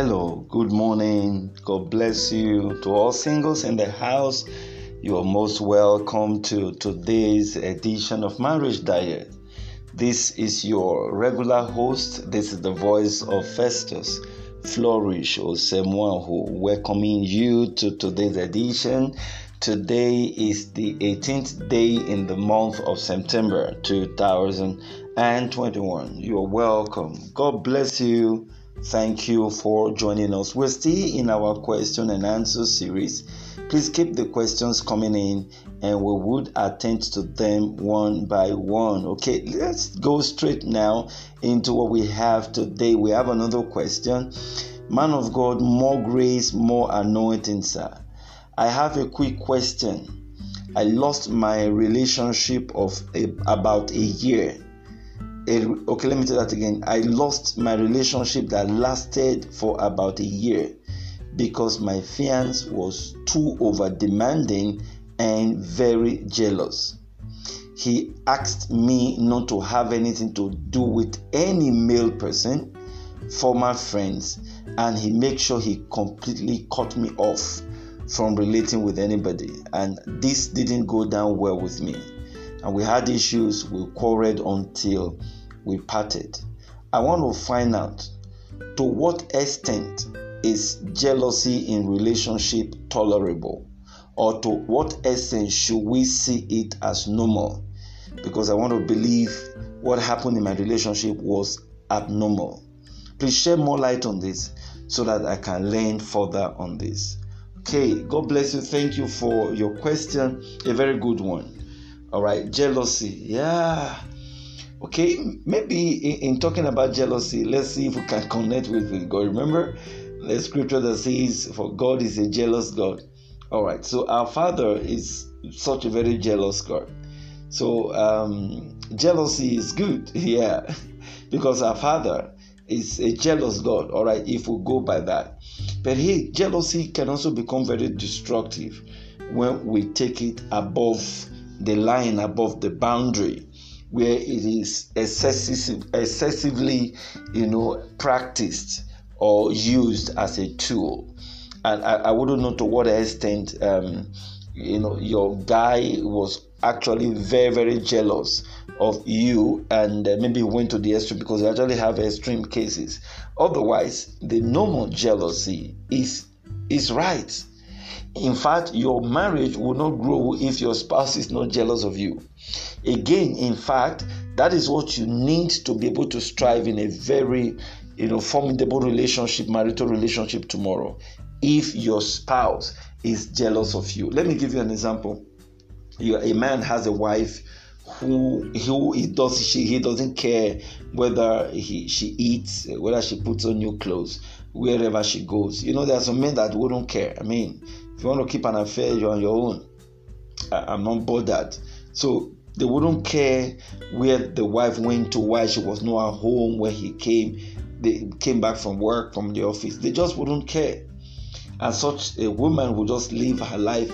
Hello, good morning. God bless you. To all singles in the house, you are most welcome to today's edition of Marriage Diet. This is your regular host. This is the voice of Festus Flourish Osemwahu, welcoming you to today's edition. Today is the 18th day in the month of September 2021. You are welcome. God bless you Thank you for joining us. We're still in our question and answer series. Please keep the questions coming in and we would attend to them one by one. Okay, let's go straight now into what we have today. We have another question. Man of God, more grace, more anointing, sir. I have a quick question. I lost my relationship of a, about a year okay, let me say that again. I lost my relationship that lasted for about a year because my fiance was too over demanding and very jealous. He asked me not to have anything to do with any male person, former friends, and he made sure he completely cut me off from relating with anybody. And this didn't go down well with me. And we had issues, we quarreled until we parted. I want to find out to what extent is jealousy in relationship tolerable or to what extent should we see it as normal because I want to believe what happened in my relationship was abnormal. Please shed more light on this so that I can learn further on this. Okay, God bless you. Thank you for your question. A very good one. All right, jealousy. Yeah, Okay, maybe in, in, talking about jealousy, let's see if we can connect with, God. Remember the scripture that says, For God is a jealous God. All right, so our Father is such a very jealous God. So um, jealousy is good, yeah, because our Father is a jealous God. All right, if we go by that, but hey, jealousy can also become very destructive when we take it above the line, above the boundary where it is excessive, excessively, you know, practiced or used as a tool. And I, I wouldn't know to what extent, um, you know, your guy was actually very, very jealous of you and uh, maybe went to the extreme because they actually have extreme cases. Otherwise, the normal jealousy is is right. In fact, your marriage will not grow if your spouse is not jealous of you. Again, in fact, that is what you need to be able to strive in a very you know formidable relationship, marital relationship tomorrow. If your spouse is jealous of you. Let me give you an example. You, a man has a wife who who he does she he doesn't care whether he she eats whether she puts on new clothes wherever she goes you know there are some men that wouldn't care i mean if you want to keep an affair you're on your own I, i'm not bothered so they wouldn't care where the wife went to, why she was not at home where he came. They came back from work, from the office. They just wouldn't care. And such a woman would just live her life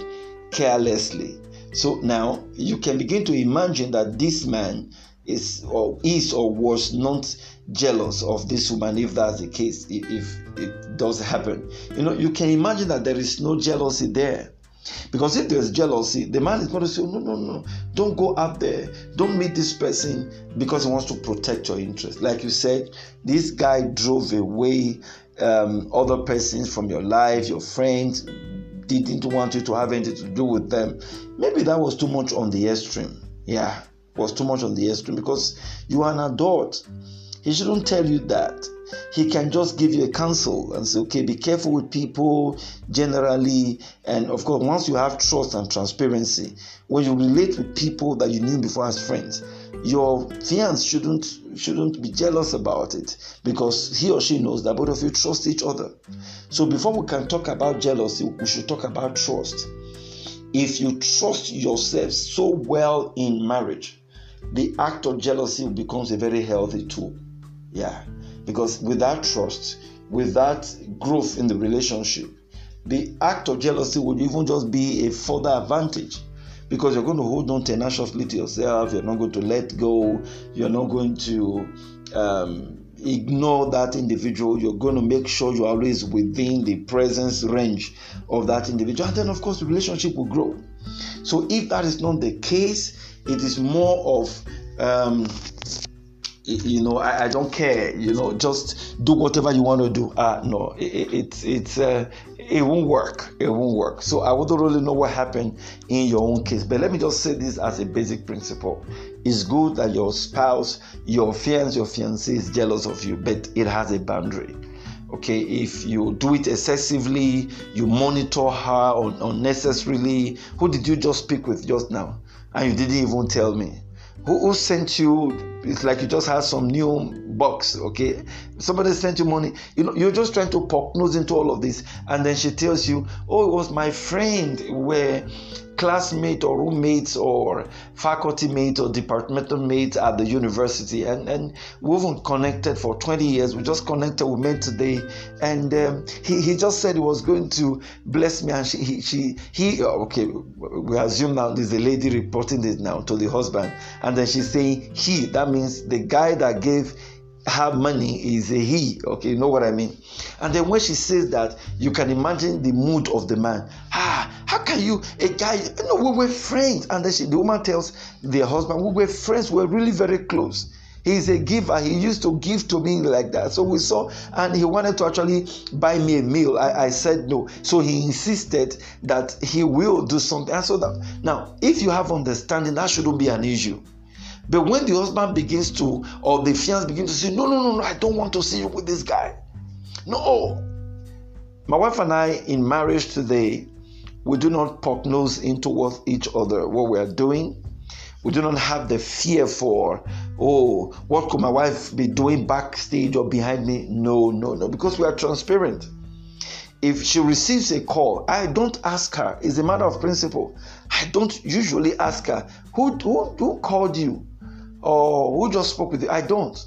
carelessly. So now you can begin to imagine that this man is or is or was not jealous of this woman if that's the case if it does happen you know you can imagine that there is no jealousy there because if there's jealousy, the man is going to say, No, no, no, don't go up there. Don't meet this person because he wants to protect your interest. Like you said, this guy drove away um, other persons from your life, your friends, didn't want you to have anything to do with them. Maybe that was too much on the extreme. Yeah, was too much on the extreme because you are an adult. He shouldn't tell you that he can just give you a counsel and say, okay, be careful with people generally. And of course, once you have trust and transparency, when you relate with people that you knew before as friends, your fiance shouldn't shouldn't be jealous about it because he or she knows that both of you trust each other. So before we can talk about jealousy, we should talk about trust. If you trust yourself so well in marriage, the act of jealousy becomes a very healthy tool. Yeah. Because without trust, without growth in the relationship, the act of jealousy would even just be a further advantage because you're going to hold on tenaciously to yourself, you're not going to let go, you're not going to um, ignore that individual. You're going to make sure you're always within the presence range of that individual. And then, of course, the relationship will grow. So, if that is not the case, it is more of um, you know I, I, don't care you know just do whatever you want to do. Ah uh, no it, it it's uh, it won't work it won't work. So i wouldn't really know what happened in your own case. But let me just say this as a basic principle. It's good that your spouse your fiance your fiancé is jealous of you but it has a boundary. Okay if you do it excessively you monitor her un- unnecessarily who did you just speak with just now? And you didn't even tell me who, who sent you? It's like you just had some new box okay somebody sent you money. You know you're just trying to poke nose into all of this. And then she tells you oh it was my friend where classmate or roommates or faculty mate or departmental mate at the university. And and we haven't connected for 20 years. We just connected we met today. And um, he, he just said he was going to bless me. And she he, she he oh, okay we assume now there's a lady reporting this now to the husband. And then she's saying he that means the guy that gave have money is a he okay you know what i mean? And then when she says that you can imagine the mood of the man. Ah how can you a guy you know we were friends. And then she, the woman tells the husband we were friends We're really very close. He's a giver. He used to give to me like that. So we saw and he wanted to actually buy me a meal. I, I said no. So he insisted that he will do something. And so that now if you have understanding that shouldn't be an issue but when the husband begins to, or the fiance begins to say, No, no, no, no, I don't want to see you with this guy. No. My wife and I in marriage today, we do not poke nose into what each other, what we are doing. We do not have the fear for, oh, what could my wife be doing backstage or behind me? No, no, no, because we are transparent. If she receives a call, I don't ask her. It's a matter of principle. I don't usually ask her, who, who, who called you? Or who just spoke with you. I don't.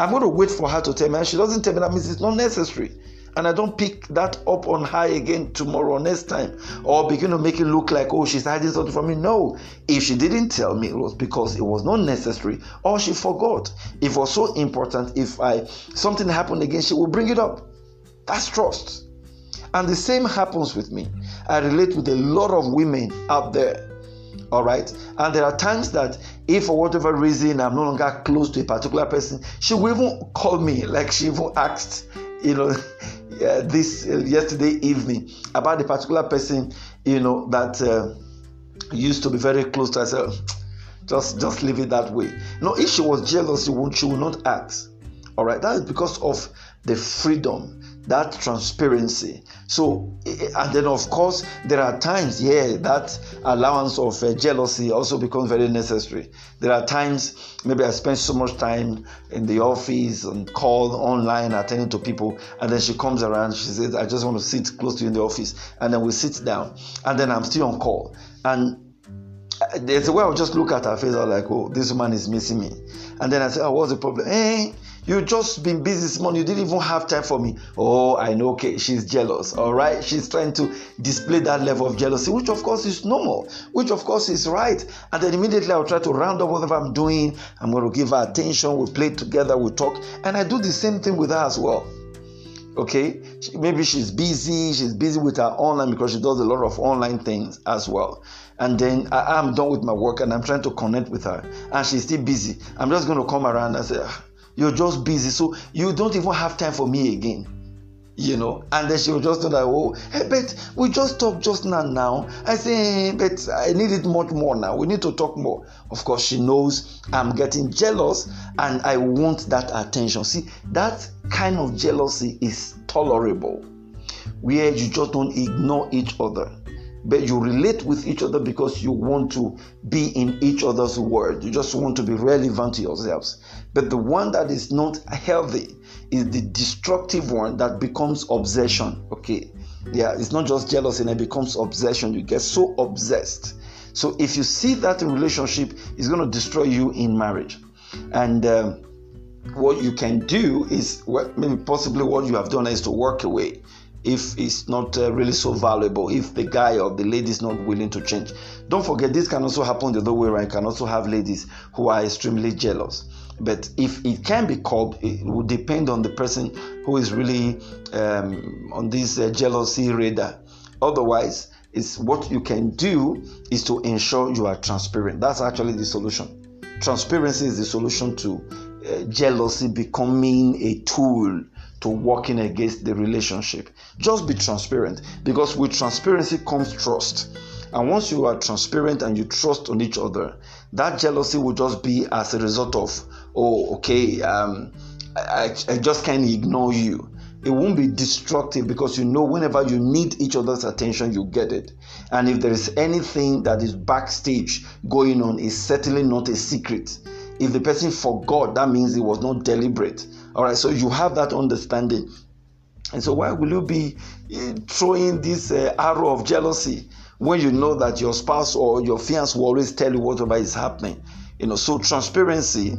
I'm going to wait for her to tell me. And she doesn't tell me that means it's not necessary. And I don't pick that up on her again tomorrow or next time or begin to make it look like, oh, she's hiding something from me. No. If she didn't tell me, it was because it was not necessary or she forgot. If it was so important, if I something happened again, she will bring it up. That's trust. And the same happens with me. I relate with a lot of women out there all right and there are times that if for whatever reason i'm no longer close to a particular person she will even call me like she even asked you know uh, this uh, yesterday evening about the particular person you know that uh, used to be very close to herself just just leave it that way. No if she was jealous she would she would not ask. All right that is because of the freedom that transparency so and then of course there are times yeah that allowance of uh, jealousy also becomes very necessary there are times maybe i spend so much time in the office and call online attending to people and then she comes around she says i just want to sit close to you in the office and then we sit down and then i'm still on call and uh, there's a way I'll just look at her face. I'm like, oh, this woman is missing me. And then I say, oh, what's the problem? Hey, eh, you just been busy this morning. You didn't even have time for me. Oh, I know. Okay, she's jealous. All right, she's trying to display that level of jealousy, which of course is normal, which of course is right. And then immediately I'll try to round up whatever I'm doing. I'm going to give her attention. We play together. We talk, and I do the same thing with her as well okay maybe she's busy she's busy with her online because she does a lot of online things as well and then I, am done with my work and i'm trying to connect with her and she's still busy i'm just going to come around and say ah, you're just busy, so you don't even have time for me again. You know, and then she will just know that, oh, hey, but we just talked just now. Now I say, hey, but I need it much more now. We need to talk more. Of course, she knows I'm getting jealous and I want that attention. See, that kind of jealousy is tolerable, where you just don't ignore each other but you relate with each other because you want to be in each other's world. You just want to be relevant to yourselves. But the one that is not healthy is the destructive one that becomes obsession. Okay. Yeah, it's not just jealousy and it becomes obsession. You get so obsessed. So if you see that in relationship, it's going to destroy you in marriage. And uh, what you can do is, well, maybe possibly what you have done is to work away if it's not uh, really so valuable, if the guy or the lady is not willing to change. Don't forget, this can also happen the other way around. You can also have ladies who are extremely jealous. But if it can be called, it will depend on the person who is really um, on this uh, jealousy radar. Otherwise, it's what you can do is to ensure you are transparent. That's actually the solution. Transparency is the solution to uh, jealousy becoming a tool to working against the relationship. Just be transparent because with transparency comes trust. And once you are transparent and you trust on each other, that jealousy will just be as a result of, oh, okay, um, I, I just can't ignore you it won't be destructive because you know whenever you need each other's attention you get it and if there is anything that is backstage going on it's certainly not a secret if the person forgot that means it was not deliberate all right so you have that understanding. And so why will you be eh, throwing this uh, arrow of jealousy when you know that your spouse or your fiance will always tell you whatever is happening? You know so transparency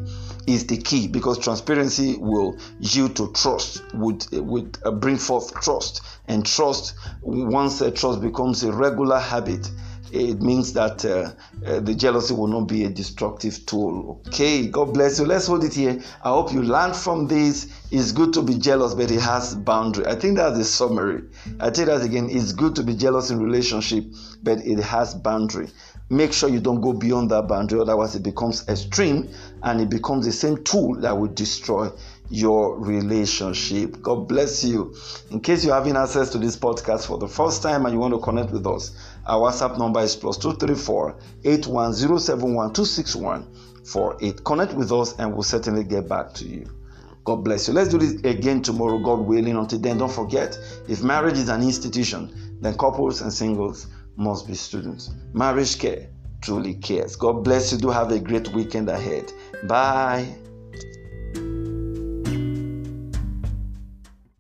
is the key because transparency will yield to trust would would uh, bring forth trust. And trust once a trust becomes a regular habit it means that uh, uh, the jealousy will not be a destructive tool. Okay, God bless you. Let's hold it here. I hope you learned from this. It's good to be jealous, but it has boundary. I think that's the summary. I tell that again. It's good to be jealous in relationship, but it has boundary make sure you don't go beyond that boundary otherwise it becomes extreme and it becomes the same tool that will destroy your relationship god bless you in case you're having access to this podcast for the first time and you want to connect with us our whatsapp number is plus 234 81071 connect with us and we'll certainly get back to you God bless you. Let's do this again tomorrow, God willing. Until then, don't forget if marriage is an institution, then couples and singles must be students. Marriage care truly cares. God bless you. Do have a great weekend ahead. Bye.